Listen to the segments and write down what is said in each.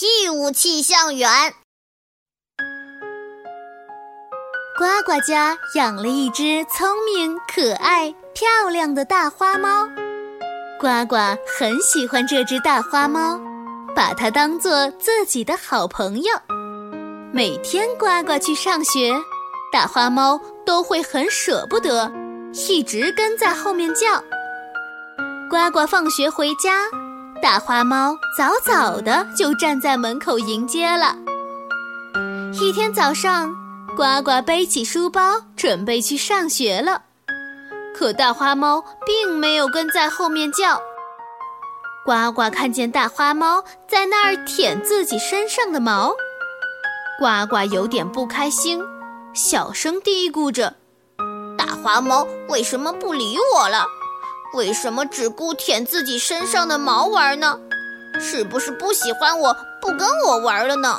义务气象员。呱呱家养了一只聪明、可爱、漂亮的大花猫，呱呱很喜欢这只大花猫，把它当做自己的好朋友。每天呱呱去上学，大花猫都会很舍不得，一直跟在后面叫。呱呱放学回家，大花猫早早的就站在门口迎接了。一天早上。呱呱背起书包，准备去上学了。可大花猫并没有跟在后面叫。呱呱看见大花猫在那儿舔自己身上的毛，呱呱有点不开心，小声嘀咕着：“大花猫为什么不理我了？为什么只顾舔自己身上的毛玩呢？是不是不喜欢我，不跟我玩了呢？”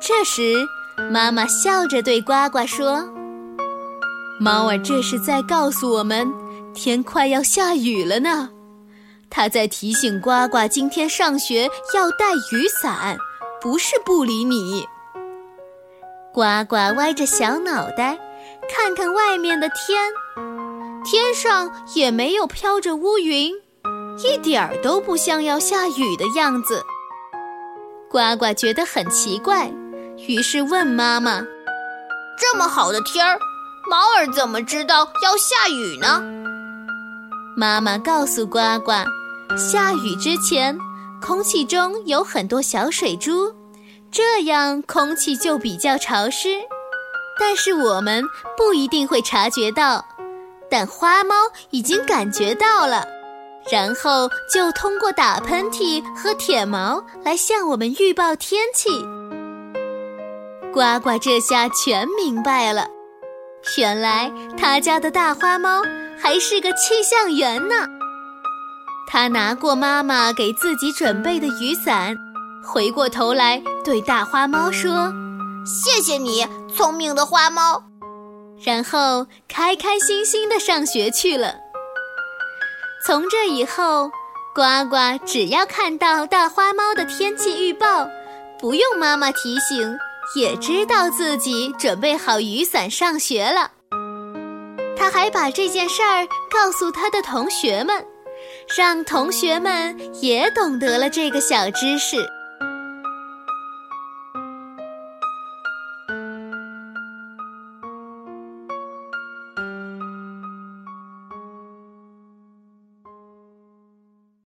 这时。妈妈笑着对呱呱说：“猫儿这是在告诉我们，天快要下雨了呢。它在提醒呱呱，今天上学要带雨伞，不是不理你。”呱呱歪着小脑袋，看看外面的天，天上也没有飘着乌云，一点儿都不像要下雨的样子。呱呱觉得很奇怪。于是问妈妈：“这么好的天儿，猫儿怎么知道要下雨呢？”妈妈告诉呱呱：“下雨之前，空气中有很多小水珠，这样空气就比较潮湿。但是我们不一定会察觉到，但花猫已经感觉到了，然后就通过打喷嚏和舔毛来向我们预报天气。”呱呱这下全明白了，原来他家的大花猫还是个气象员呢。他拿过妈妈给自己准备的雨伞，回过头来对大花猫说：“谢谢你，聪明的花猫。”然后开开心心的上学去了。从这以后，呱呱只要看到大花猫的天气预报，不用妈妈提醒。也知道自己准备好雨伞上学了，他还把这件事儿告诉他的同学们，让同学们也懂得了这个小知识。